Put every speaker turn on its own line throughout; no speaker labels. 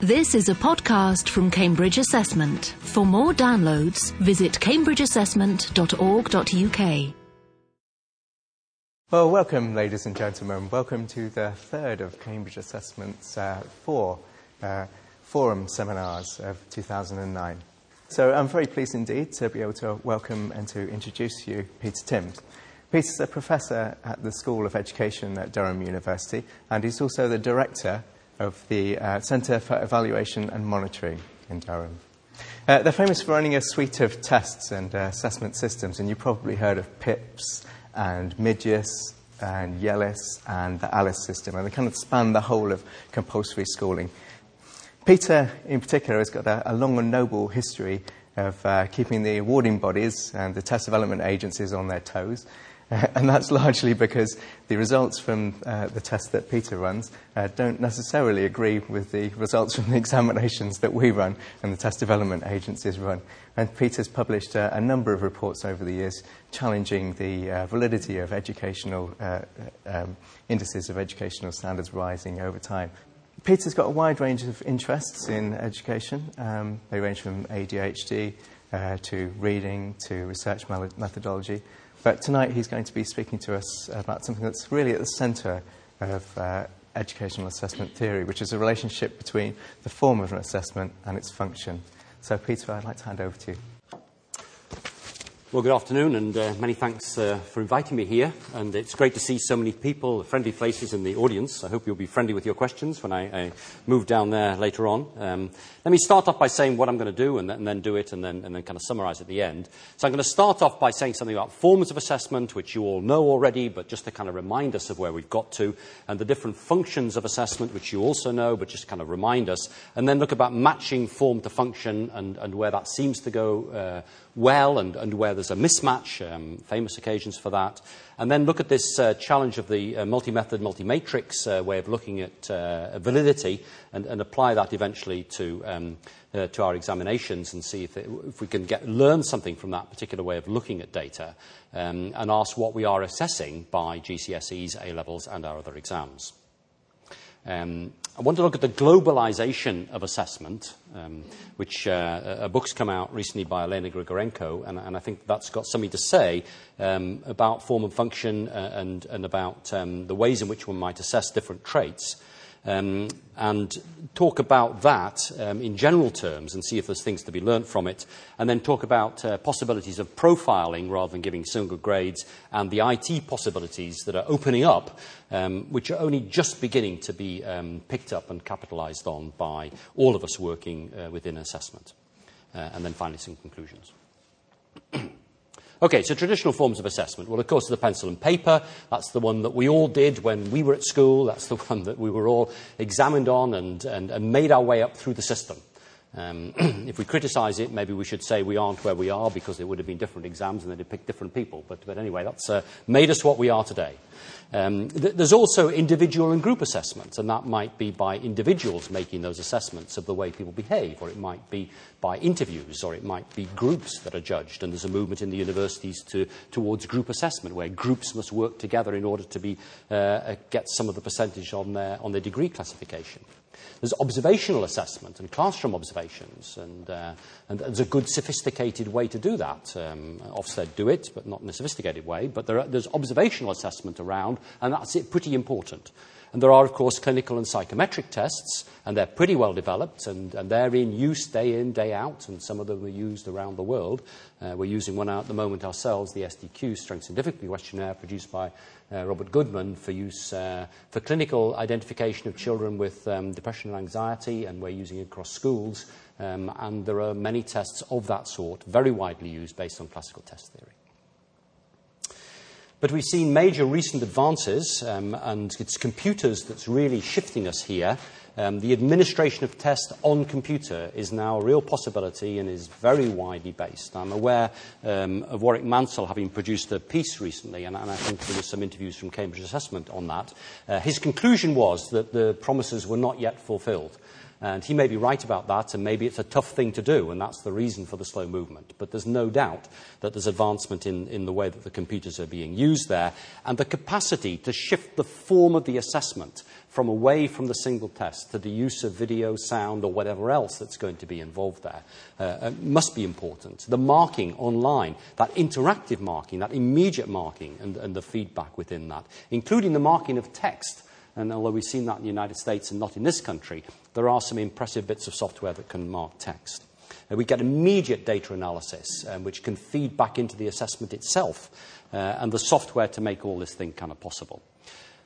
This is a podcast from Cambridge Assessment. For more downloads, visit cambridgeassessment.org.uk.
Well, welcome, ladies and gentlemen. Welcome to the third of Cambridge Assessment's uh, four uh, forum seminars of 2009. So I'm very pleased indeed to be able to welcome and to introduce you Peter Tymms. Peter's a professor at the School of Education at Durham University, and he's also the director of the uh, Centre for Evaluation and Monitoring in Durham. Uh, they're famous for running a suite of tests and uh, assessment systems, and you've probably heard of PIPS and MidYIS and YELLIS and the ALIS system, and they kind of span the whole of compulsory schooling. Peter, in particular, has got a, a long and noble history of uh, keeping the awarding bodies and the test development agencies on their toes. and that's largely because the results from uh, the test that Peter runs uh, don't necessarily agree with the results from the examinations that we run and the test development agencies run. And Peter's published uh, a number of reports over the years challenging the uh, validity of educational uh, um, indices of educational standards rising over time. Peter's got a wide range of interests in education. Um, they range from ADHD to reading to research methodology. But tonight he's going to be speaking to us about something that's really at the centre of uh, educational assessment theory, which is a relationship between the form of an assessment and its function. So, Peter, I'd like to hand over to you.
Well, good afternoon, and uh, many thanks uh, for inviting me here. And it's great to see so many people, friendly faces in the audience. I hope you'll be friendly with your questions when I, I move down there later on. Um, let me start off by saying what I'm going to do, and, th- and then do it, and then, and then kind of summarize at the end. So I'm going to start off by saying something about forms of assessment, which you all know already, but just to kind of remind us of where we've got to, and the different functions of assessment, which you also know, but just kind of remind us, and then look about matching form to function and, and where that seems to go. Uh, well and, and where there's a mismatch, um, famous occasions for that. And then look at this uh, challenge of the uh, multi method, multi matrix uh, way of looking at uh, validity and, and, apply that eventually to, um, uh, to our examinations and see if, it, if we can get, learn something from that particular way of looking at data um, and ask what we are assessing by GCSEs, A levels, and our other exams. Um, I want to look at the globalization of assessment, um, which uh, a book's come out recently by Elena Grigorenko, and, and I think that's got something to say um, about form and function uh, and, and, about um, the ways in which one might assess different traits um, and talk about that um, in general terms and see if there's things to be learnt from it, and then talk about uh, possibilities of profiling rather than giving single grades and the IT possibilities that are opening up, um, which are only just beginning to be um, picked up and capitalised on by all of us working uh, within assessment. Uh, and then finally, some conclusions. Okay, so traditional forms of assessment. Well, of course, the pencil and paper. That's the one that we all did when we were at school. That's the one that we were all examined on and, and, and made our way up through the system. Um, if we criticise it, maybe we should say we aren't where we are because it would have been different exams and they'd have picked different people. But, but anyway, that's uh, made us what we are today. Um, th- there's also individual and group assessments, and that might be by individuals making those assessments of the way people behave, or it might be by interviews, or it might be groups that are judged. And there's a movement in the universities to, towards group assessment, where groups must work together in order to be, uh, uh get some of the percentage on their, on their degree classification. There's observational assessment and classroom observations, and, uh, and there's a good sophisticated way to do that. Um, Ofsted do it, but not in a sophisticated way. But there are, there's observational assessment around, and that's it, pretty important. And there are, of course, clinical and psychometric tests, and they're pretty well developed, and, and they're in use day in, day out, and some of them are used around the world. Uh, we're using one at the moment ourselves, the SDQ, Strengths and Difficulty Questionnaire, produced by uh, Robert Goodman, for use uh, for clinical identification of children with um, depression and anxiety, and we're using it across schools. Um, and there are many tests of that sort, very widely used based on classical test theory. But we've seen major recent advances, um, and it's computers that's really shifting us here. Um, the administration of tests on computer is now a real possibility and is very widely based. I'm aware um, of Warwick Mansell having produced a piece recently, and, and I think there were some interviews from Cambridge Assessment on that. Uh, his conclusion was that the promises were not yet fulfilled. And he may be right about that, and maybe it's a tough thing to do, and that's the reason for the slow movement. But there's no doubt that there's advancement in, in the way that the computers are being used there, and the capacity to shift the form of the assessment from away from the single test to the use of video, sound, or whatever else that's going to be involved there uh, uh must be important. The marking online, that interactive marking, that immediate marking, and, and the feedback within that, including the marking of text and although we've seen that in the United States and not in this country, there are some impressive bits of software that can mark text. Uh, we get immediate data analysis, um, which can feed back into the assessment itself, uh, and the software to make all this thing kind of possible.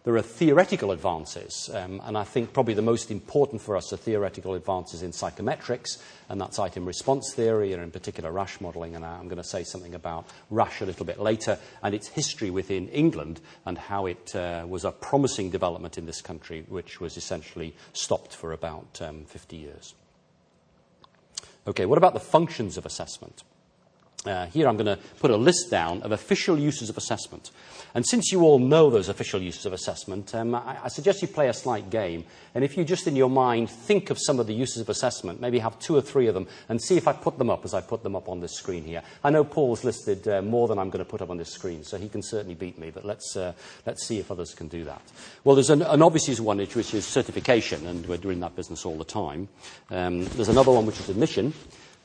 There are theoretical advances, um, and I think probably the most important for us are theoretical advances in psychometrics, and that's item response theory, and in particular Rasch modelling. And I'm going to say something about Rasch a little bit later, and its history within England, and how it uh, was a promising development in this country, which was essentially stopped for about um, 50 years. Okay, what about the functions of assessment? Uh, here I'm going to put a list down of official uses of assessment. And since you all know those official uses of assessment, um, I, I, suggest you play a slight game. And if you just in your mind think of some of the uses of assessment, maybe have two or three of them, and see if I put them up as I put them up on this screen here. I know Paul's listed uh, more than I'm going to put up on this screen, so he can certainly beat me, but let's, uh, let's see if others can do that. Well, there's an, an obvious one which is certification, and we're doing that business all the time. Um, there's another one which is admission.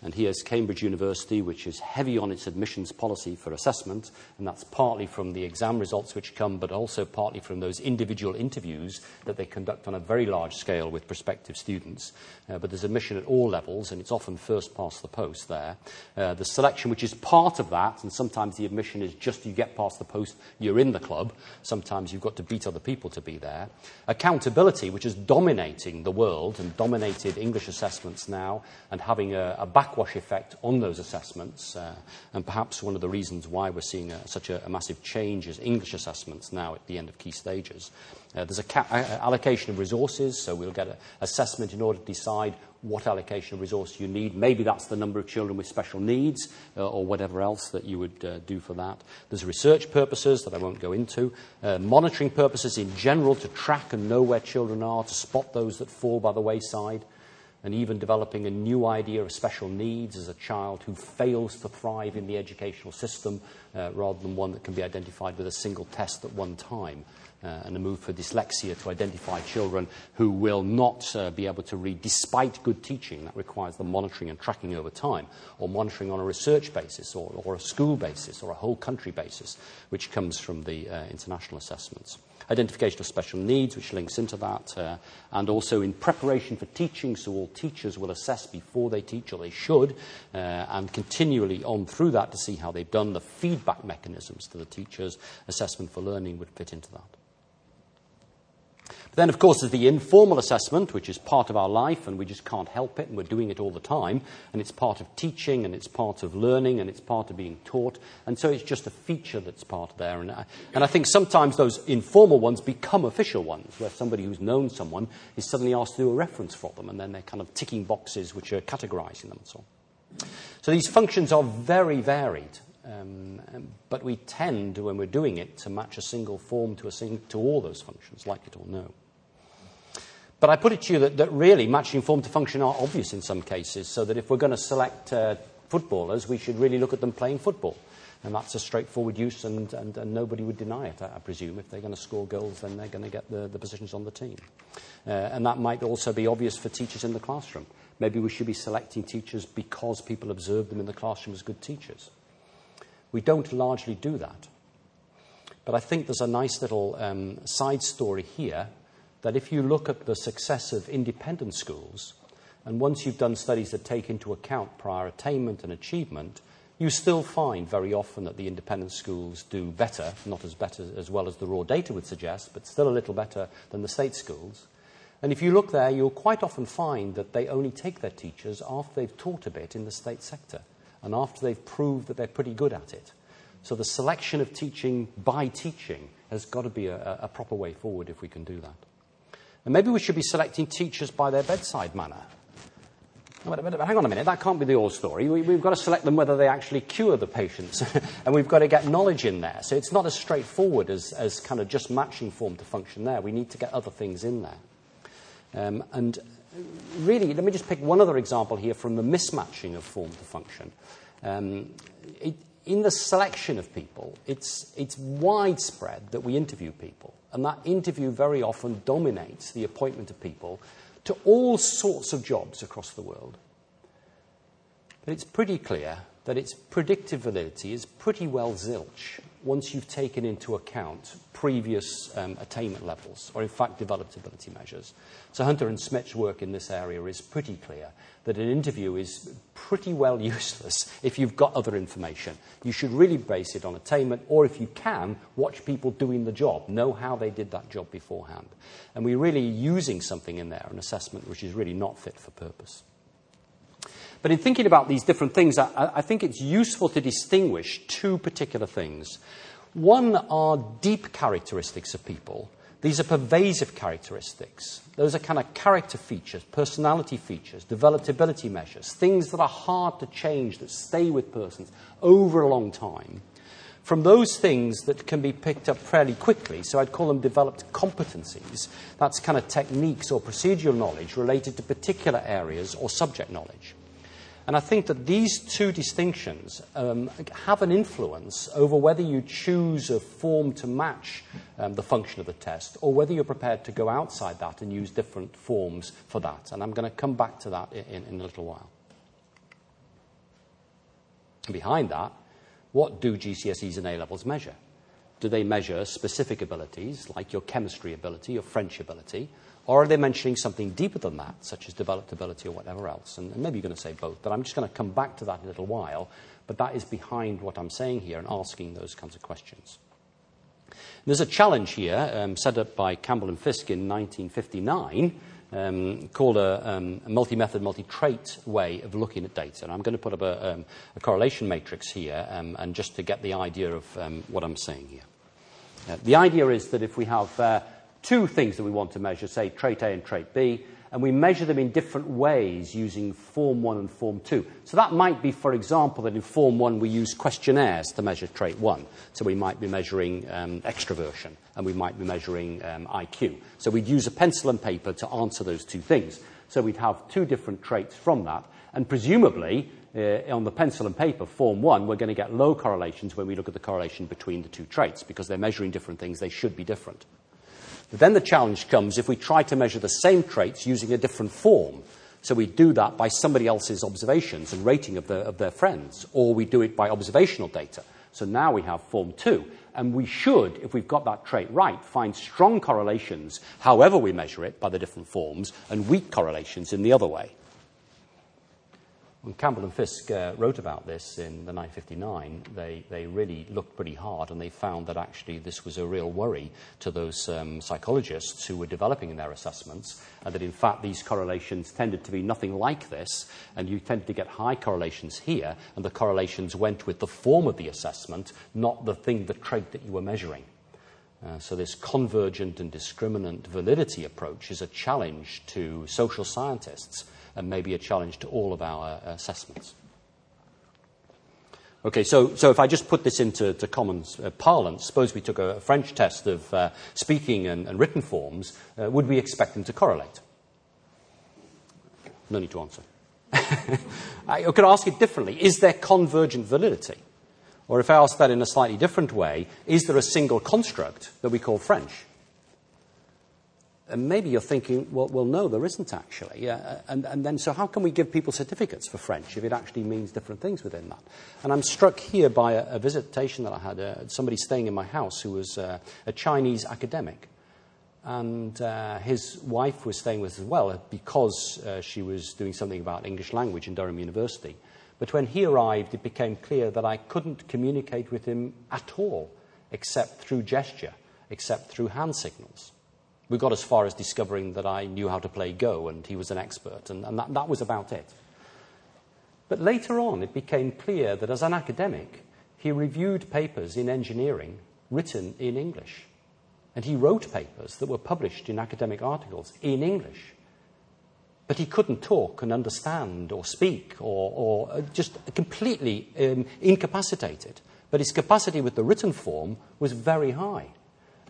And here's Cambridge University, which is heavy on its admissions policy for assessment, and that's partly from the exam results which come, but also partly from those individual interviews that they conduct on a very large scale with prospective students. Uh, but there's admission at all levels, and it's often first past the post there. Uh, the selection, which is part of that, and sometimes the admission is just you get past the post, you're in the club. Sometimes you've got to beat other people to be there. Accountability, which is dominating the world and dominated English assessments now, and having a, a back backwash effect on those assessments, uh, and perhaps one of the reasons why we're seeing a, such a, a, massive change is English assessments now at the end of key stages. Uh, there's an ca- allocation of resources, so we'll get an assessment in order to decide what allocation of resource you need. Maybe that's the number of children with special needs uh, or whatever else that you would uh, do for that. There's research purposes that I won't go into, uh, monitoring purposes in general to track and know where children are, to spot those that fall by the wayside and even developing a new idea of special needs as a child who fails to thrive in the educational system uh, rather than one that can be identified with a single test at one time. Uh, and a move for dyslexia to identify children who will not uh, be able to read despite good teaching. That requires the monitoring and tracking over time, or monitoring on a research basis, or, or a school basis, or a whole country basis, which comes from the uh, international assessments identification of special needs, which links into that, uh, and also in preparation for teaching, so all teachers will assess before they teach, or they should, uh, and continually on through that to see how they've done. The feedback mechanisms to the teachers, assessment for learning would fit into that. Then, of course, there's the informal assessment, which is part of our life, and we just can't help it, and we're doing it all the time. And it's part of teaching, and it's part of learning, and it's part of being taught. And so it's just a feature that's part of there. And I, and I think sometimes those informal ones become official ones, where somebody who's known someone is suddenly asked to do a reference for them, and then they're kind of ticking boxes which are categorizing them and so on. So these functions are very varied. Um, but we tend, when we're doing it, to match a single form to, a sing- to all those functions, like it or no. But I put it to you that, really matching form to function are obvious in some cases, so that if we're going to select uh, footballers, we should really look at them playing football. And that's a straightforward use, and, nobody would deny it, I, presume. If they're going to score goals, then they're going to get the, the positions on the team. Uh, and that might also be obvious for teachers in the classroom. Maybe we should be selecting teachers because people observe them in the classroom as good teachers. We don't largely do that. But I think there's a nice little um, side story here that if you look at the success of independent schools, and once you've done studies that take into account prior attainment and achievement, you still find very often that the independent schools do better, not as better as well as the raw data would suggest, but still a little better than the state schools. And if you look there, you'll quite often find that they only take their teachers after they've taught a bit in the state sector and after they've proved that they're pretty good at it. So the selection of teaching by teaching has got to be a, a proper way forward if we can do that. And maybe we should be selecting teachers by their bedside manner. But, but, but hang on a minute, that can't be the whole story. We, have got to select them whether they actually cure the patients, and we've got to get knowledge in there. So it's not as straightforward as, as kind of just matching form to function there. We need to get other things in there. Um, and really, let me just pick one other example here from the mismatching of form to function. Um, it, in the selection of people, it's, it's widespread that we interview people, and that interview very often dominates the appointment of people to all sorts of jobs across the world. But it's pretty clear that its predictive validity is pretty well zilch once you've taken into account previous um, attainment levels, or in fact developability measures. So Hunter and Schmidt's work in this area is pretty clear that an interview is pretty well useless if you've got other information. You should really base it on attainment, or if you can, watch people doing the job, know how they did that job beforehand. And we're really using something in there, an assessment which is really not fit for purpose. But in thinking about these different things, I, I, think it's useful to distinguish two particular things. One are deep characteristics of people. These are pervasive characteristics. Those are kind of character features, personality features, developability measures, things that are hard to change, that stay with persons over a long time. From those things that can be picked up fairly quickly, so I'd call them developed competencies, that's kind of techniques or procedural knowledge related to particular areas or subject knowledge. And I think that these two distinctions um, have an influence over whether you choose a form to match um, the function of the test or whether you're prepared to go outside that and use different forms for that. And I'm going to come back to that in, in a little while. Behind that, what do GCSEs and A levels measure? Do they measure specific abilities, like your chemistry ability, your French ability, or are they mentioning something deeper than that, such as developability or whatever else? And, and maybe you're going to say both, but I'm just going to come back to that in a little while. But that is behind what I'm saying here and asking those kinds of questions. There's a challenge here um, set up by Campbell and Fiske in 1959 um, called a, um, a multi method, multi trait way of looking at data. And I'm going to put up a, um, a correlation matrix here um, and just to get the idea of um, what I'm saying here. Uh, the idea is that if we have uh, two things that we want to measure, say trait A and trait B, and we measure them in different ways using Form 1 and Form 2. So that might be, for example, that in Form 1 we use questionnaires to measure trait 1. So we might be measuring um, extroversion and we might be measuring um, IQ. So we'd use a pencil and paper to answer those two things. So we'd have two different traits from that. And presumably, uh, on the pencil and paper, Form 1, we're going to get low correlations when we look at the correlation between the two traits because they're measuring different things, they should be different. But then the challenge comes if we try to measure the same traits using a different form. So we do that by somebody else's observations and rating of, the, of their friends, or we do it by observational data. So now we have form two. And we should, if we've got that trait right, find strong correlations, however we measure it, by the different forms, and weak correlations in the other way. When Campbell and Fiske uh, wrote about this in the 959, they, they really looked pretty hard and they found that actually this was a real worry to those um, psychologists who were developing their assessments, and that in fact these correlations tended to be nothing like this, and you tended to get high correlations here, and the correlations went with the form of the assessment, not the thing, the trait that you were measuring. Uh, so, this convergent and discriminant validity approach is a challenge to social scientists and may be a challenge to all of our uh, assessments. Okay, so, so if I just put this into common uh, parlance, suppose we took a, French test of uh, speaking and, and, written forms, uh, would we expect them to correlate? No need to answer. I could ask it differently. Is there convergent validity? Or if I ask that in a slightly different way, is there a single construct that we call French? And maybe you're thinking, well, well no, there isn't actually. Uh, and, and then, so how can we give people certificates for French if it actually means different things within that? And I'm struck here by a, a visitation that I had, uh, somebody staying in my house who was uh, a Chinese academic. And uh, his wife was staying with us as well because uh, she was doing something about English language in Durham University. But when he arrived, it became clear that I couldn't communicate with him at all, except through gesture, except through hand signals. We got as far as discovering that I knew how to play Go and he was an expert, and, and that, that was about it. But later on, it became clear that as an academic, he reviewed papers in engineering written in English. And he wrote papers that were published in academic articles in English. But he couldn't talk and understand or speak or, or uh, just completely um, incapacitated. But his capacity with the written form was very high.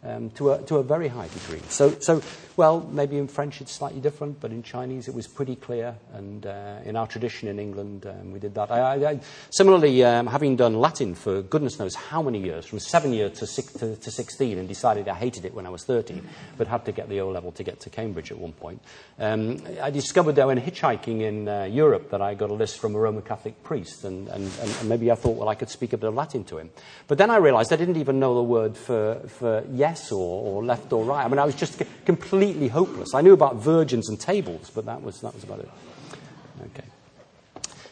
Um, to, a, to a very high degree. So, so, well, maybe in French it's slightly different, but in Chinese it was pretty clear. And uh, in our tradition in England, um, we did that. I, I, I, similarly, um, having done Latin for goodness knows how many years, from seven years to, six, to, to, 16, and decided I hated it when I was 13, but had to get the O level to get to Cambridge at one point, um, I discovered that when hitchhiking in uh, Europe that I got a list from a Roman Catholic priest, and, and, and maybe I thought, well, I could speak a bit of Latin to him. But then I realized I didn't even know the word for, for yes or, or left or right. I mean, I was just completely hopeless. I knew about virgins and tables, but that was, that was about it. Okay.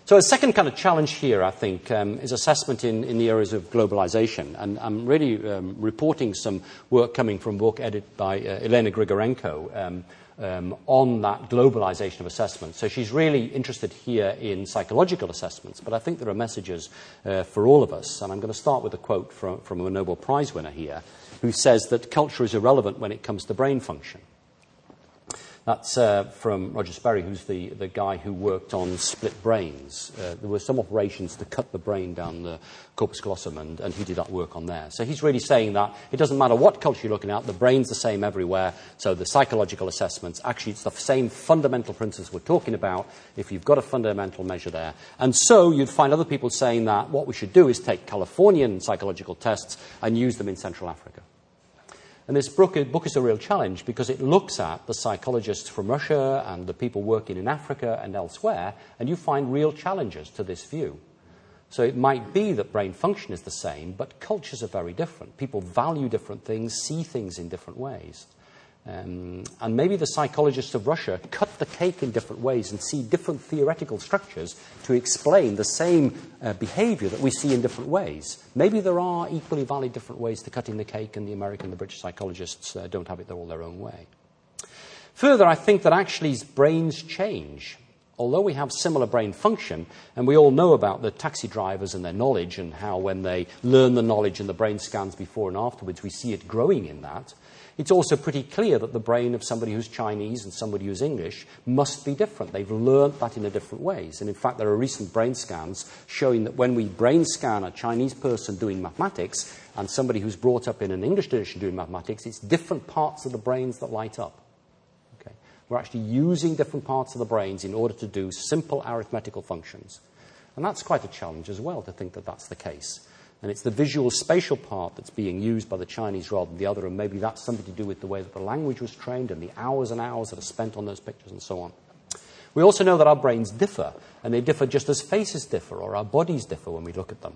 So, a second kind of challenge here, I think, um, is assessment in, in the areas of globalization. And I'm really um, reporting some work coming from a book edited by uh, Elena Grigorenko. Um, um, on that globalization of assessment. So she's really interested here in psychological assessments, but I think there are messages uh, for all of us. And I'm going to start with a quote from, from a Nobel Prize winner here who says that culture is irrelevant when it comes to brain function. That's uh, from Roger Sperry, who's the, the guy who worked on split brains. Uh, there were some operations to cut the brain down the corpus callosum, and, and he did that work on there. So he's really saying that it doesn't matter what culture you're looking at, the brain's the same everywhere. So the psychological assessments, actually, it's the same fundamental principles we're talking about if you've got a fundamental measure there. And so you'd find other people saying that what we should do is take Californian psychological tests and use them in Central Africa. And this book, book, is a real challenge because it looks at the psychologists from Russia and the people working in Africa and elsewhere, and you find real challenges to this view. So it might be that brain function is the same, but cultures are very different. People value different things, see things in different ways. Um, and maybe the psychologists of Russia cut the cake in different ways and see different theoretical structures to explain the same uh, behavior that we see in different ways. Maybe there are equally valid different ways to cutting the cake, and the American and the British psychologists uh, don't have it all their own way. Further, I think that actually brains change. Although we have similar brain function, and we all know about the taxi drivers and their knowledge, and how when they learn the knowledge and the brain scans before and afterwards, we see it growing in that. It's also pretty clear that the brain of somebody who's Chinese and somebody who's English must be different. They've learnt that in a different ways. And in fact, there are recent brain scans showing that when we brain scan a Chinese person doing mathematics and somebody who's brought up in an English tradition doing mathematics, it's different parts of the brains that light up. Okay? We're actually using different parts of the brains in order to do simple arithmetical functions. And that's quite a challenge as well to think that that's the case. And it's the visual spatial part that's being used by the Chinese rather than the other, and maybe that's something to do with the way that the language was trained and the hours and hours that are spent on those pictures and so on. We also know that our brains differ, and they differ just as faces differ or our bodies differ when we look at them.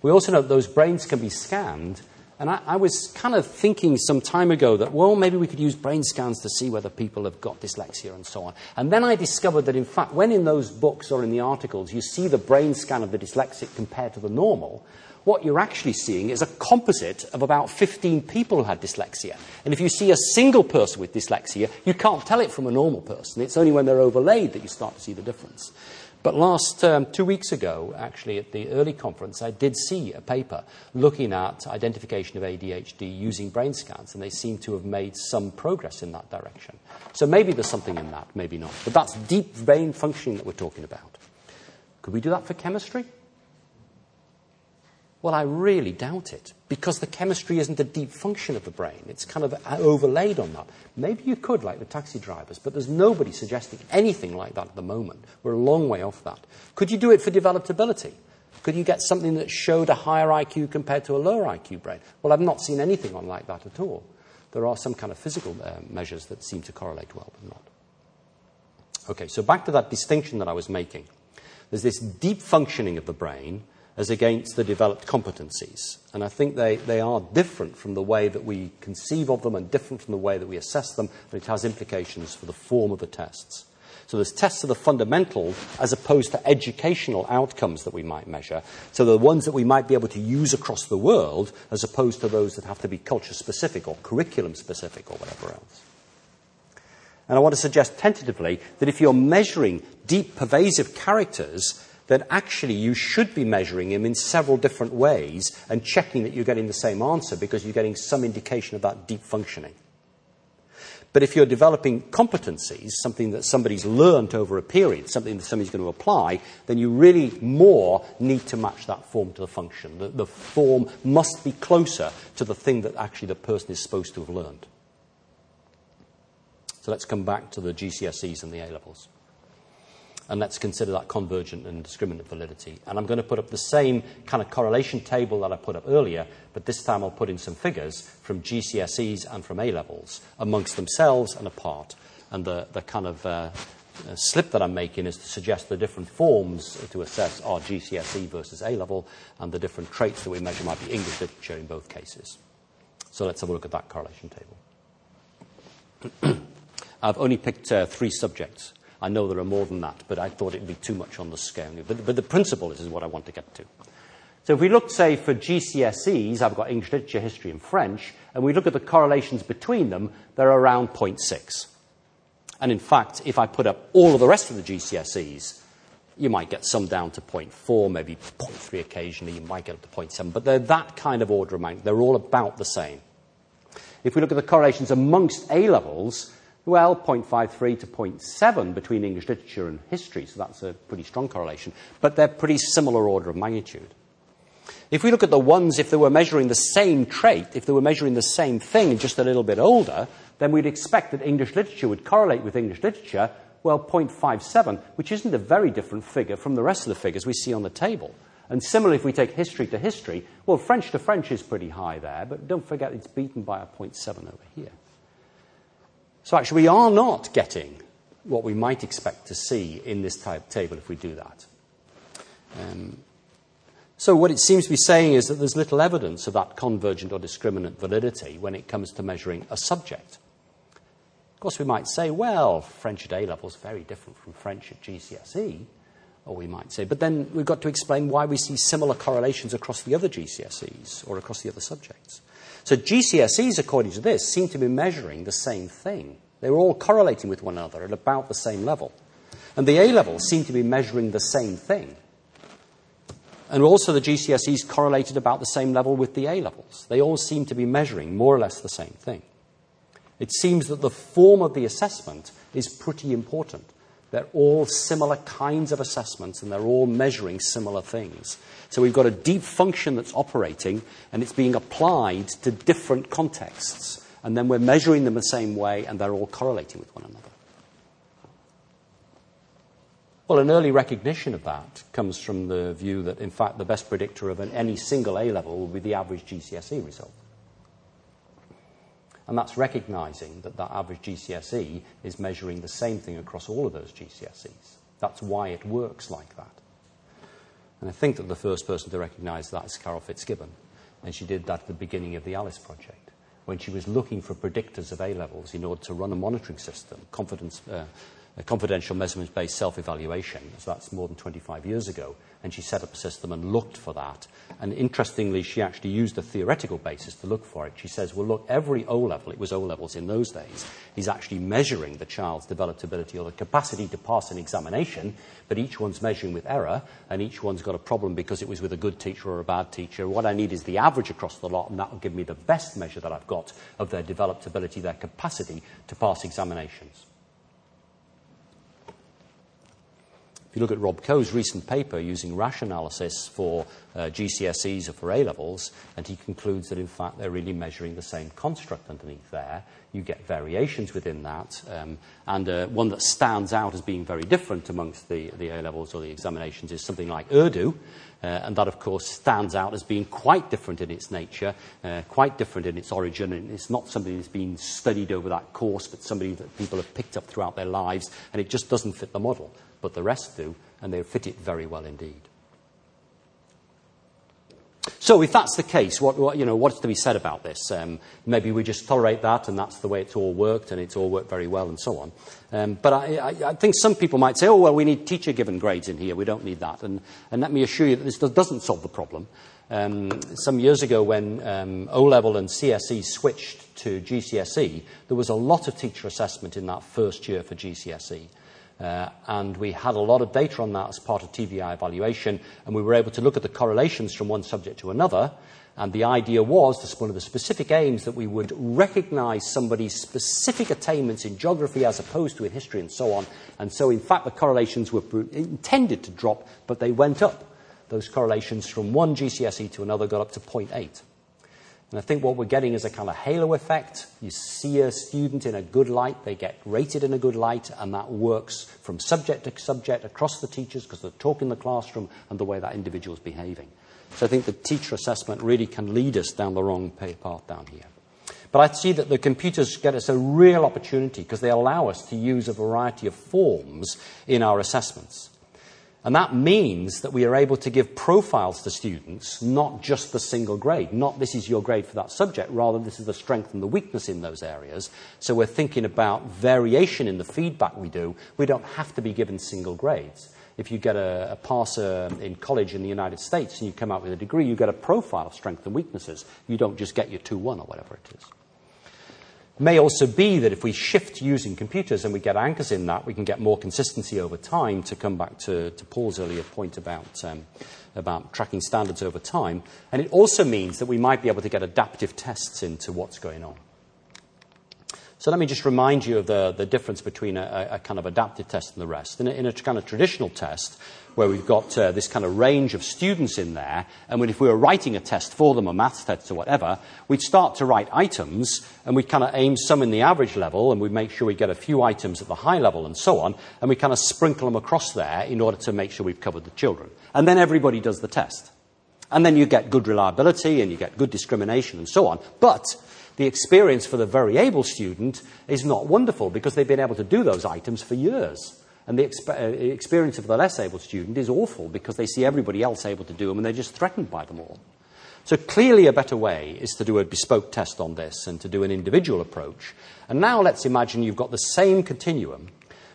We also know that those brains can be scanned, and I, I was kind of thinking some time ago that, well, maybe we could use brain scans to see whether people have got dyslexia and so on. And then I discovered that, in fact, when in those books or in the articles you see the brain scan of the dyslexic compared to the normal, what you're actually seeing is a composite of about 15 people who had dyslexia. And if you see a single person with dyslexia, you can't tell it from a normal person. It's only when they're overlaid that you start to see the difference. But last um, two weeks ago, actually, at the EARLI conference, I did see a paper looking at identification of ADHD using brain scans, and they seem to have made some progress in that direction. So maybe there's something in that, maybe not. But that's deep brain functioning that we're talking about. Could we do that for chemistry? Well, I really doubt it because the chemistry isn't a deep function of the brain. It's kind of overlaid on that. Maybe you could, like the taxi drivers, but there's nobody suggesting anything like that at the moment. We're a long way off that. Could you do it for developability? Could you get something that showed a higher IQ compared to a lower IQ brain? Well, I've not seen anything on like that at all. There are some kind of physical uh, measures that seem to correlate well, but not. Okay, so back to that distinction that I was making. There's this deep functioning of the brain as against the developed competencies. And I think they, they are different from the way that we conceive of them and different from the way that we assess them, and it has implications for the form of the tests. So there's tests of the fundamental as opposed to educational outcomes that we might measure. So the ones that we might be able to use across the world as opposed to those that have to be culture specific or curriculum specific or whatever else. And I want to suggest tentatively that if you're measuring deep, pervasive characters, that actually you should be measuring him in several different ways and checking that you're getting the same answer because you're getting some indication that deep functioning. But if you're developing competencies, something that somebody's learnt over a period, something that somebody's going to apply, then you really more need to match that form to the function. The, the form must be closer to the thing that actually the person is supposed to have learned. So let's come back to the GCSEs and the A levels and let's consider that convergent and discriminant validity. And I'm going to put up the same kind of correlation table that I put up earlier, but this time I'll put in some figures from GCSEs and from A levels amongst themselves and apart. And the, the kind of uh, uh, slip that I'm making is to suggest the different forms to assess are GCSE versus A level, and the different traits that we measure might be English literature in both cases. So let's have a look at that correlation table. I've only picked uh, three subjects. I know there are more than that, but I thought it would be too much on the scale. But, but the principle is, is what I want to get to. So if we look, say, for GCSEs, I've got English literature, history, and French, and we look at the correlations between them, they're around 0.6. And in fact, if I put up all of the rest of the GCSEs, you might get some down to 0.4, maybe 0.3 occasionally, you might get up to 0.7, but they're that kind of order magnitude. They're all about the same. If we look at the correlations amongst A levels, well, 0.53 to 0.7 between English literature and history, so that's a pretty strong correlation, but they're pretty similar order of magnitude. If we look at the ones, if they were measuring the same trait, if they were measuring the same thing and just a little bit older, then we'd expect that English literature would correlate with English literature, well, 0.57, which isn't a very different figure from the rest of the figures we see on the table. And similarly, if we take history to history, well, French to French is pretty high there, but don't forget it's beaten by a 0.7 over here. So actually, we are not getting what we might expect to see in this type table if we do that. Um, so what it seems to be saying is that there's little evidence of that convergent or discriminant validity when it comes to measuring a subject. Of course, we might say, well, French at A level is very different from French at GCSE, or we might say, but then we've got to explain why we see similar correlations across the other GCSEs or across the other subjects. So GCSEs, according to this, seem to be measuring the same thing. They were all correlating with one another at about the same level. And the A levels seem to be measuring the same thing. And also the GCSEs correlated about the same level with the A levels. They all seem to be measuring more or less the same thing. It seems that the form of the assessment is pretty important. They're all similar kinds of assessments and they're all measuring similar things. So we've got a deep function that's operating and it's being applied to different contexts. And then we're measuring them the same way and they're all correlating with one another. Well, an early recognition of that comes from the view that, in fact, the best predictor of an, any single A level will be the average GCSE result. And that's recognizing that that average GCSE is measuring the same thing across all of those GCSEs. That's why it works like that. And I think that the first person to recognize that is Carol Fitz-Gibbon. And she did that at the beginning of the ALIS project, when she was looking for predictors of A levels in order to run a monitoring system, confidence, uh, a confidential measurement based self evaluation. So that's more than 25 years ago. And she set up a system and looked for that. And interestingly, she actually used a theoretical basis to look for it. She says, well, look, every O level, it was O levels in those days, is actually measuring the child's developability or the capacity to pass an examination, but each one's measuring with error, and each one's got a problem because it was with a good teacher or a bad teacher. What I need is the average across the lot, and that will give me the best measure that I've got of their developability, their capacity to pass examinations. If you look at Rob Coe's recent paper using Rasch analysis for uh, GCSEs or for A levels, and he concludes that in fact they're really measuring the same construct underneath there. You get variations within that, um, and uh, one that stands out as being very different amongst the, the A levels or the examinations is something like Urdu, uh, and that of course stands out as being quite different in its nature, uh, quite different in its origin, and it's not something that's been studied over that course, but something that people have picked up throughout their lives, and it just doesn't fit the model but the rest do, and they fit it very well indeed. So, if that's the case, what, what, you know, what's to be said about this? Um, maybe we just tolerate that, and that's the way it's all worked, and it's all worked very well, and so on. Um, but I, I, I, think some people might say, oh, well, we need teacher given grades in here. We don't need that. And, and let me assure you that this doesn't solve the problem. Um, some years ago, when um, O level and CSE switched to GCSE, there was a lot of teacher assessment in that first year for GCSE. Uh, and we had a lot of data on that as part of TVEI evaluation, and we were able to look at the correlations from one subject to another. And the idea was, as one of the specific aims, that we would recognize somebody's specific attainments in geography as opposed to in history and so on. And so, in fact, the correlations were intended to drop, but they went up. Those correlations from one GCSE to another got up to 0.8. And I think what we're getting is a kind of halo effect. You see a student in a good light, they get rated in a good light, and that works from subject to subject across the teachers because they're talking in the classroom and the way that individual is behaving. So I think the teacher assessment really can lead us down the wrong path down here. But I see that the computers get us a real opportunity because they allow us to use a variety of forms in our assessments. And that means that we are able to give profiles to students, not just the single grade, not this is your grade for that subject, rather, this is the strength and the weakness in those areas. So we're thinking about variation in the feedback we do. We don't have to be given single grades. If you get a, a passer in college in the United States and you come out with a degree, you get a profile of strengths and weaknesses. You don't just get your 2 1 or whatever it is may also be that if we shift using computers and we get anchors in that, we can get more consistency over time to come back to, to Paul's earlier point about, um, about tracking standards over time. And it also means that we might be able to get adaptive tests into what's going on. So let me just remind you of the, the difference between a, a kind of adaptive test and the rest. In a, in a kind of traditional test, where we've got uh, this kind of range of students in there, and if we were writing a test for them, a maths test or whatever, we'd start to write items, and we'd kind of aim some in the average level, and we'd make sure we get a few items at the high level and so on, and we kind of sprinkle them across there in order to make sure we've covered the children. And then everybody does the test. And then you get good reliability, and you get good discrimination and so on. But the experience for the very able student is not wonderful because they've been able to do those items for years. And the exp- uh, experience of the less able student is awful because they see everybody else able to do them and they're just threatened by them all. So clearly, a better way is to do a bespoke test on this and to do an individual approach. And now let's imagine you've got the same continuum,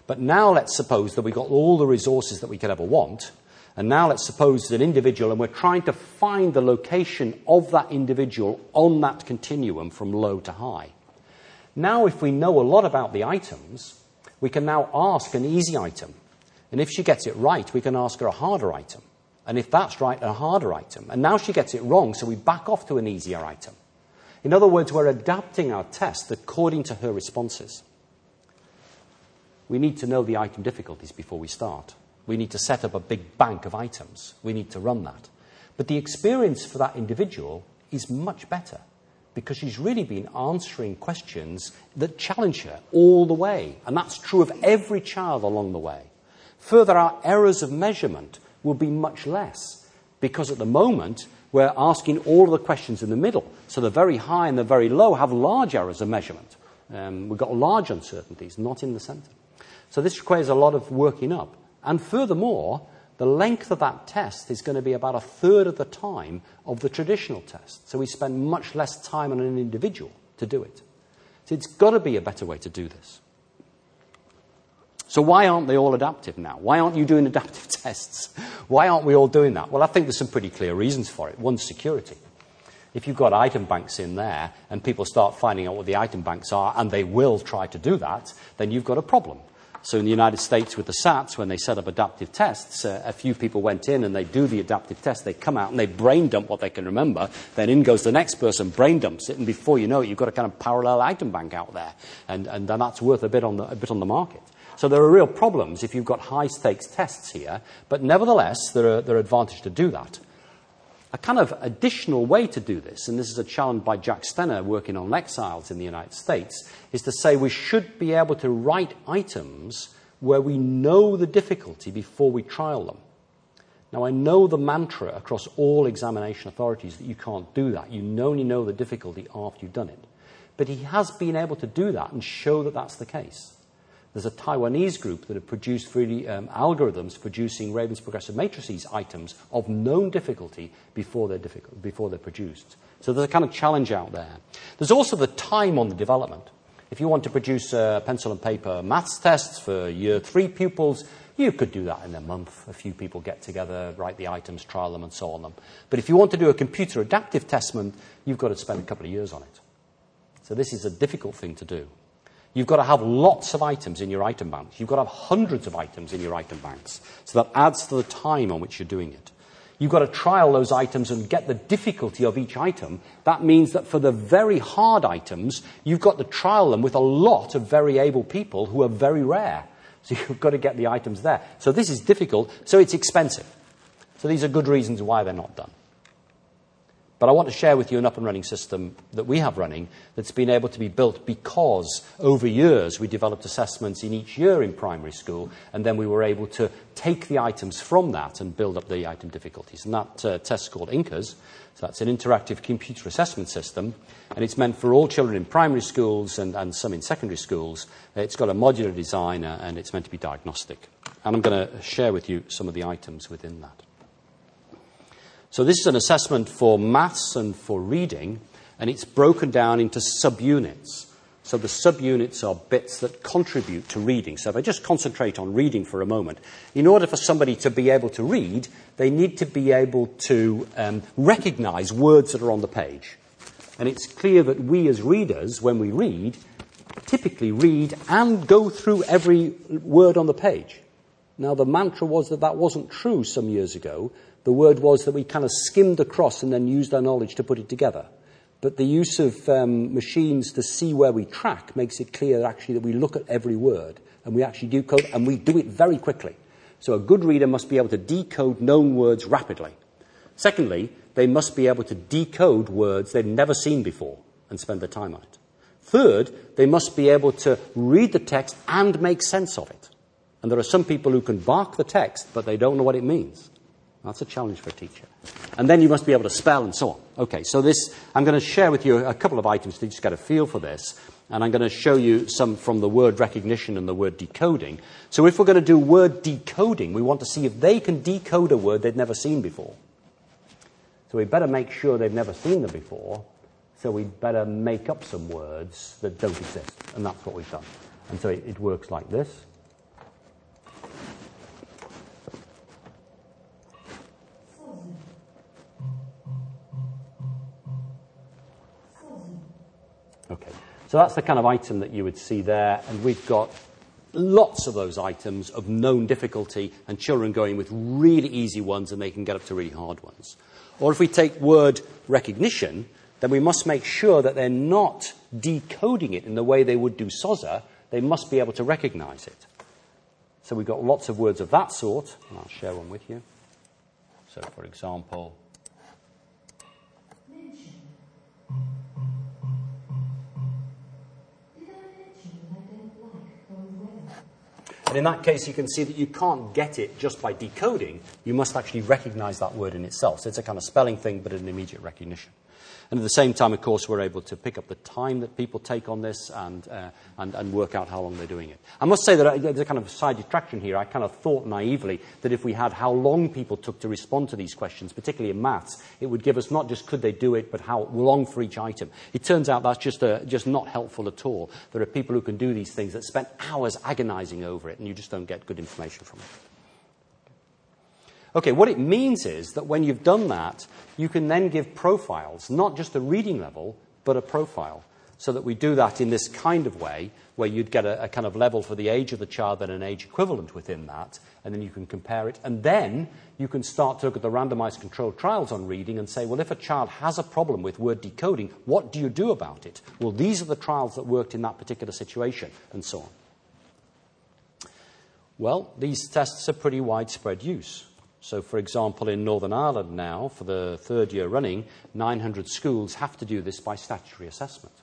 but now let's suppose that we've got all the resources that we could ever want. And now let's suppose it's an individual and we're trying to find the location of that individual on that continuum from low to high. Now, if we know a lot about the items, we can now ask an easy item. And if she gets it right, we can ask her a harder item. And if that's right, a harder item. And now she gets it wrong, so we back off to an easier item. In other words, we're adapting our test according to her responses. We need to know the item difficulties before we start. We need to set up a big bank of items. We need to run that. But the experience for that individual is much better because she's really been answering questions that challenge her all the way. And that's true of every child along the way. Further, our errors of measurement will be much less because at the moment we're asking all of the questions in the middle. So the very high and the very low have large errors of measurement. Um, we've got large uncertainties, not in the center. So this requires a lot of working up. And furthermore, the length of that test is going to be about a third of the time of the traditional test. So we spend much less time on an individual to do it. So it's got to be a better way to do this. So why aren't they all adaptive now? Why aren't you doing adaptive tests? Why aren't we all doing that? Well, I think there's some pretty clear reasons for it. One, security. If you've got item banks in there and people start finding out what the item banks are, and they will try to do that, then you've got a problem. So in the United States with the SATs, when they set up adaptive tests, uh, a few people went in and they do the adaptive test. They come out and they brain dump what they can remember. Then in goes the next person, brain dumps it, and before you know it, you've got a kind of parallel item bank out there, and, and then that's worth a bit on the, a bit on the market. So there are real problems if you've got high stakes tests here, but nevertheless, there are, there are advantages to do that. A kind of additional way to do this, and this is a challenge by Jack Stenner working on Lexiles in the United States, is to say we should be able to write items where we know the difficulty before we trial them. Now, I know the mantra across all examination authorities that you can't do that. You only know the difficulty after you've done it. But he has been able to do that and show that that's the case. There's a Taiwanese group that have produced 3D um, algorithms producing Raven's progressive matrices items of known difficulty before they're, difficult, before they're produced. So there's a kind of challenge out there. There's also the time on the development. If you want to produce uh, pencil and paper maths tests for year three pupils, you could do that in a month. A few people get together, write the items, trial them, and so on them. But if you want to do a computer adaptive testament, you've got to spend a couple of years on it. So this is a difficult thing to do. You've got to have lots of items in your item banks. You've got to have hundreds of items in your item banks. So that adds to the time on which you're doing it. You've got to trial those items and get the difficulty of each item. That means that for the very hard items, you've got to trial them with a lot of very able people who are very rare. So you've got to get the items there. So this is difficult, so it's expensive. So these are good reasons why they're not done. But I want to share with you an up and running system that we have running that's been able to be built because over years we developed assessments in each year in primary school, and then we were able to take the items from that and build up the item difficulties. And that uh, test's called INCAS. So that's an interactive computer assessment system, and it's meant for all children in primary schools and, and some in secondary schools. It's got a modular design, and it's meant to be diagnostic. And I'm going to share with you some of the items within that. So this is an assessment for maths and for reading, and it's broken down into subunits. So the subunits are bits that contribute to reading. So if I just concentrate on reading for a moment, in order for somebody to be able to read, they need to be able to um, recognize words that are on the page. And it's clear that we as readers, when we read, typically read and go through every word on the page. Now, the mantra was that that wasn't true some years ago, the word was that we kind of skimmed across and then used our knowledge to put it together. But the use of um, machines to see where we track makes it clear actually that we look at every word and we actually do code and we do it very quickly. So a good reader must be able to decode known words rapidly. Secondly, they must be able to decode words they've never seen before and spend their time on it. Third, they must be able to read the text and make sense of it. And there are some people who can bark the text, but they don't know what it means. That's a challenge for a teacher. And then you must be able to spell and so on. Okay, so this, I'm going to share with you a couple of items to just get a feel for this. And I'm going to show you some from the word recognition and the word decoding. So if we're going to do word decoding, we want to see if they can decode a word they've never seen before. So we better make sure they've never seen them before. So we better make up some words that don't exist. And that's what we've done. And so it, it works like this. That's the kind of item that you would see there, and we've got lots of those items of known difficulty, and children going with really easy ones, and they can get up to really hard ones. Or if we take word recognition, then we must make sure that they're not decoding it in the way they would do SOZA. They must be able to recognize it. So we've got lots of words of that sort, and I'll share one with you. So, for example, And in that case, you can see that you can't get it just by decoding. You must actually recognize that word in itself. So it's a kind of spelling thing, but an immediate recognition. And at the same time, of course, we're able to pick up the time that people take on this and, uh, and, and, work out how long they're doing it. I must say that there's a kind of side detraction here. I kind of thought naively that if we had how long people took to respond to these questions, particularly in maths, it would give us not just could they do it, but how long for each item. It turns out that's just, a, just not helpful at all. There are people who can do these things that spend hours agonizing over it, and you just don't get good information from it. Okay, what it means is that when you've done that, you can then give profiles, not just a reading level, but a profile. So that we do that in this kind of way, where you'd get a, a, kind of level for the age of the child and an age equivalent within that, and then you can compare it. And then you can start to look at the randomized controlled trials on reading and say, well, if a child has a problem with word decoding, what do you do about it? Well, these are the trials that worked in that particular situation, and so on. Well, these tests are pretty widespread use. So, for example, in Northern Ireland now, for the third year running, 900 schools have to do this by statutory assessment.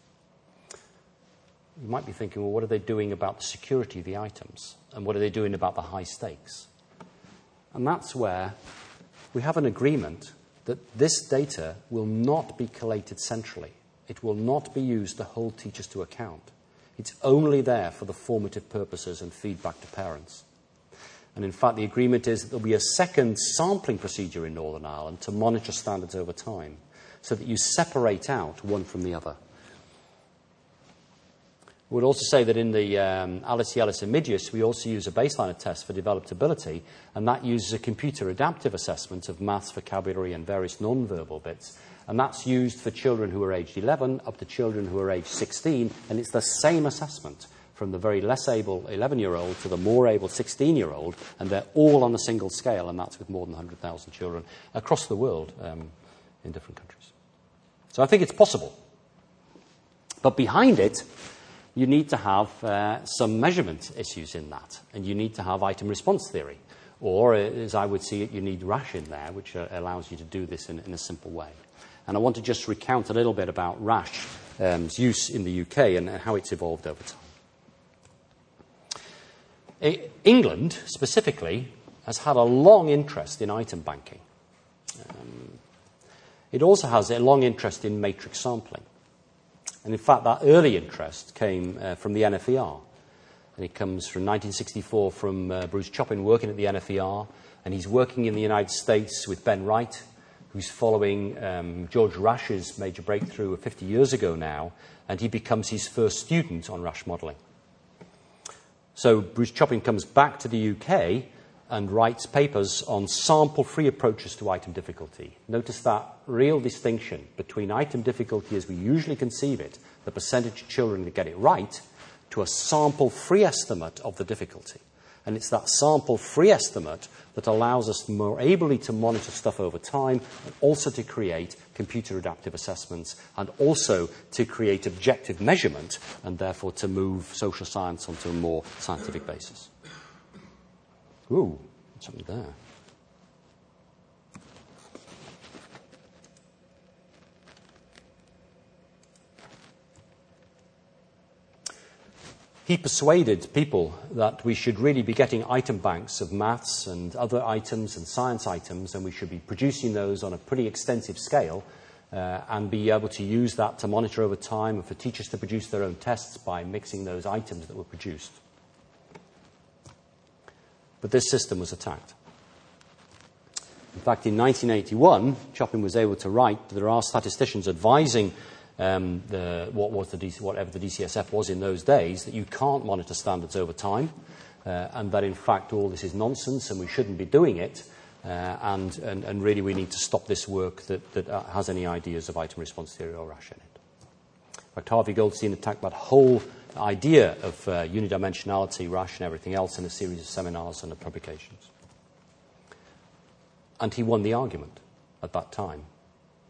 You might be thinking, well, what are they doing about the security of the items? And what are they doing about the high stakes? And that's where we have an agreement that this data will not be collated centrally. It will not be used to hold teachers to account. It's only there for the formative purposes and feedback to parents. And in fact, the agreement is that there'll be a second sampling procedure in Northern Ireland to monitor standards over time so that you separate out one from the other. I would also say that in the um, ALIS YELLIS MidYIS, we also use a baseline test for developability, and that uses a computer adaptive assessment of maths, vocabulary, and various non-verbal bits. And that's used for children who are aged 11 up to children who are aged 16, and it's the same assessment from the very less able 11 year old to the more able 16 year old, and they're all on a single scale, and that's with more than 100,000 children across the world um, in different countries. So I think it's possible. But behind it, you need to have uh, some measurement issues in that, and you need to have item response theory. Or, uh, as I would see it, you need Rasch in there, which uh, allows you to do this in, in, a simple way. And I want to just recount a little bit about Rasch's um, use in the UK and, and how it's evolved over time. England, specifically, has had a long interest in item banking. Um, it also has a long interest in matrix sampling. And in fact, that early interest came uh, from the NFER. And it comes from 1964 from uh, Bruce Choppin working at the NFER. And he's working in the United States with Ben Wright, who's following um, George Rasch's major breakthrough 50 years ago now. And he becomes his first student on Rash modeling. So Bruce Choppin comes back to the UK and writes papers on sample free approaches to item difficulty. Notice that real distinction between item difficulty as we usually conceive it, the percentage of children that get it right, to a sample free estimate of the difficulty. And it's that sample free estimate that allows us more ably to monitor stuff over time and also to create computer adaptive assessments and also to create objective measurement and therefore to move social science onto a more scientific basis. Ooh, something there. He persuaded people that we should really be getting item banks of maths and other items and science items, and we should be producing those on a pretty extensive scale uh, and be able to use that to monitor over time and for teachers to produce their own tests by mixing those items that were produced. But this system was attacked. In fact, in 1981, Choppin was able to write that there are statisticians advising um, the, what was the DC, whatever the DCSF was in those days, that you can't monitor standards over time, uh, and that in fact all this is nonsense and we shouldn't be doing it, uh, and, really we need to stop this work that, that uh, has any ideas of item response theory or Rasch in it. In fact, Harvey Goldstein attacked that whole idea of unidimensionality, Rasch, and everything else in a series of seminars and publications. And he won the argument at that time.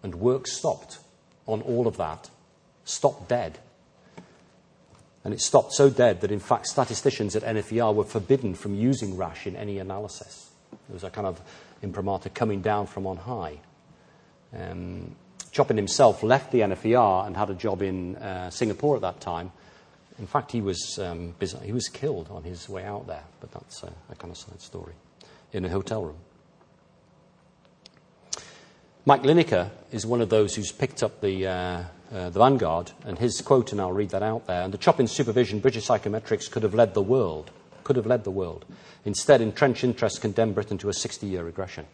And work stopped on all of that, stopped dead. And it stopped so dead that, in fact, statisticians at NFER were forbidden from using Rasch in any analysis. It was a kind of imprimatur coming down from on high. Um, Choppin himself left the NFER and had a job in uh, Singapore at that time in fact, he was, um, he was killed on his way out there, but that's a, a kind of side story, in a hotel room. Mike Linacre is one of those who's picked up the, uh, uh, the vanguard, and his quote, and I'll read that out there. Under Choppin's supervision, British psychometrics could have led the world, could have led the world. Instead, entrenched interests condemned Britain to a 60 year regression.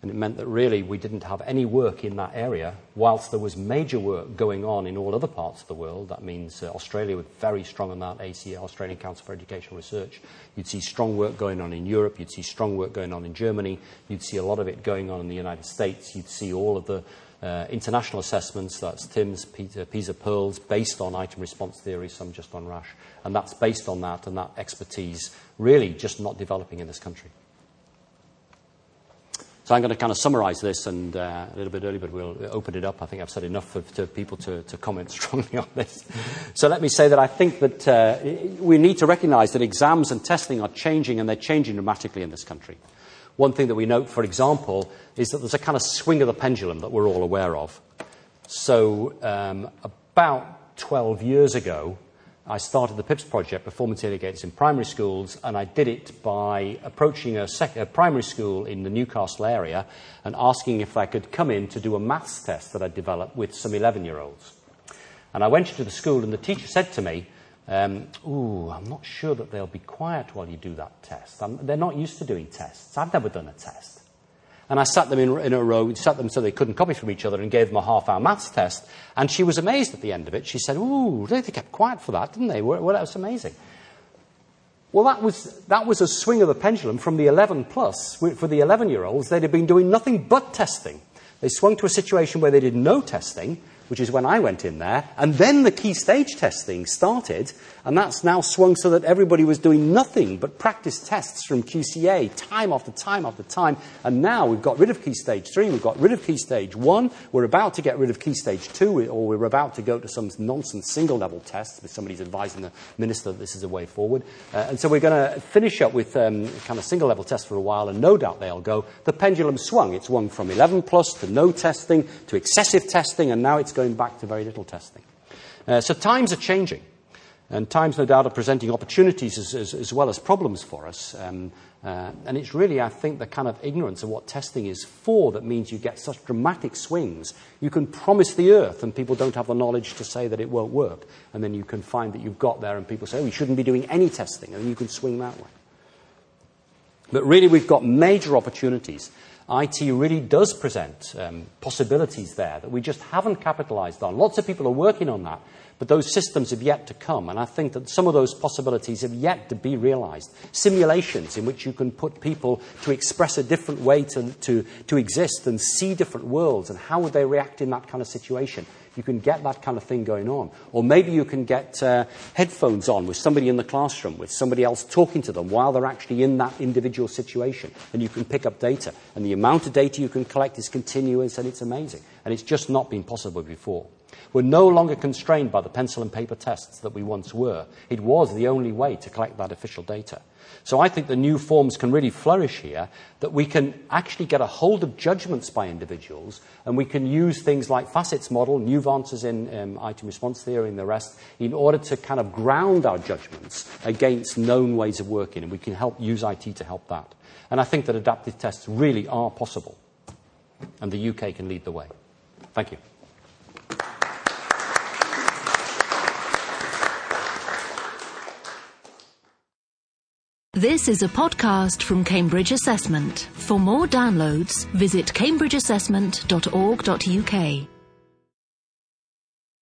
And it meant that really we didn't have any work in that area, whilst there was major work going on in all other parts of the world. That means uh, Australia was very strong on that, ACER, Australian Council for Educational Research. You'd see strong work going on in Europe, you'd see strong work going on in Germany, you'd see a lot of it going on in the United States, you'd see all of the uh, international assessments, that's TIMSS, PISA, PISA PIRLS, based on item response theory, some just on Rasch. And that's based on that and that expertise really just not developing in this country. So I'm going to kind of summarize this and uh, a little bit early, but we'll open it up. I think I've said enough for, to people to, to, comment strongly on this. So let me say that I think that uh, we need to recognize that exams and testing are changing and they're changing dramatically in this country. One thing that we note, for example, is that there's a kind of swing of the pendulum that we're all aware of. So um, about 12 years ago, I started the PIPS project, Performance Indicators in Primary Schools, and I did it by approaching a, sec- a, primary school in the Newcastle area and asking if I could come in to do a maths test that I'd developed with some 11 year olds. And I went into the school, and the teacher said to me, um, Ooh, I'm not sure that they'll be quiet while you do that test. I'm, they're not used to doing tests. I've never done a test. And I sat them in, in a row, sat them so they couldn't copy from each other, and gave them a half hour maths test. And she was amazed at the end of it. She said, Ooh, they kept quiet for that, didn't they? Well, that was amazing. Well, that was, that was a swing of the pendulum from the 11 plus. For the 11 year olds, they'd have been doing nothing but testing. They swung to a situation where they did no testing, which is when I went in there, and then the key stage testing started, and that's now swung so that everybody was doing nothing but practice tests from QCA time after time after time. And now we've got rid of key stage three, we've got rid of key stage one, we're about to get rid of key stage two, or we're about to go to some nonsense single level tests with somebody's advising the minister that this is a way forward. Uh, and so we're going to finish up with um, kind of single level tests for a while, and no doubt they'll go. The pendulum swung. It swung from 11 plus to no testing to excessive testing, and now it's going back to very little testing. Uh, so times are changing. And times, no doubt, are presenting opportunities as, as, as well as problems for us. Um, uh, and it's really, I think, the kind of ignorance of what testing is for that means you get such dramatic swings. You can promise the earth, and people don't have the knowledge to say that it won't work. And then you can find that you've got there, and people say, oh, we shouldn't be doing any testing, and you can swing that way. But really, we've got major opportunities. IT really does present um, possibilities there that we just haven't capitalized on. Lots of people are working on that. But those systems have yet to come, and I think that some of those possibilities have yet to be realized. Simulations in which you can put people to express a different way to, to, to exist and see different worlds, and how would they react in that kind of situation. You can get that kind of thing going on. Or maybe you can get uh, headphones on with somebody in the classroom, with somebody else talking to them while they're actually in that individual situation, and you can pick up data. And the amount of data you can collect is continuous, and it's amazing. And it's just not been possible before. We're no longer constrained by the pencil and paper tests that we once were. It was the only way to collect that official data. So I think the new forms can really flourish here, that we can actually get a hold of judgments by individuals, and we can use things like Facet's model, nuances in um, item response theory and the rest, in order to kind of ground our judgments against known ways of working, and we can help use IT to help that. And I think that adaptive tests really are possible, and the UK can lead the way. Thank you.
This is a podcast from Cambridge Assessment. For more downloads, visit cambridgeassessment.org.uk.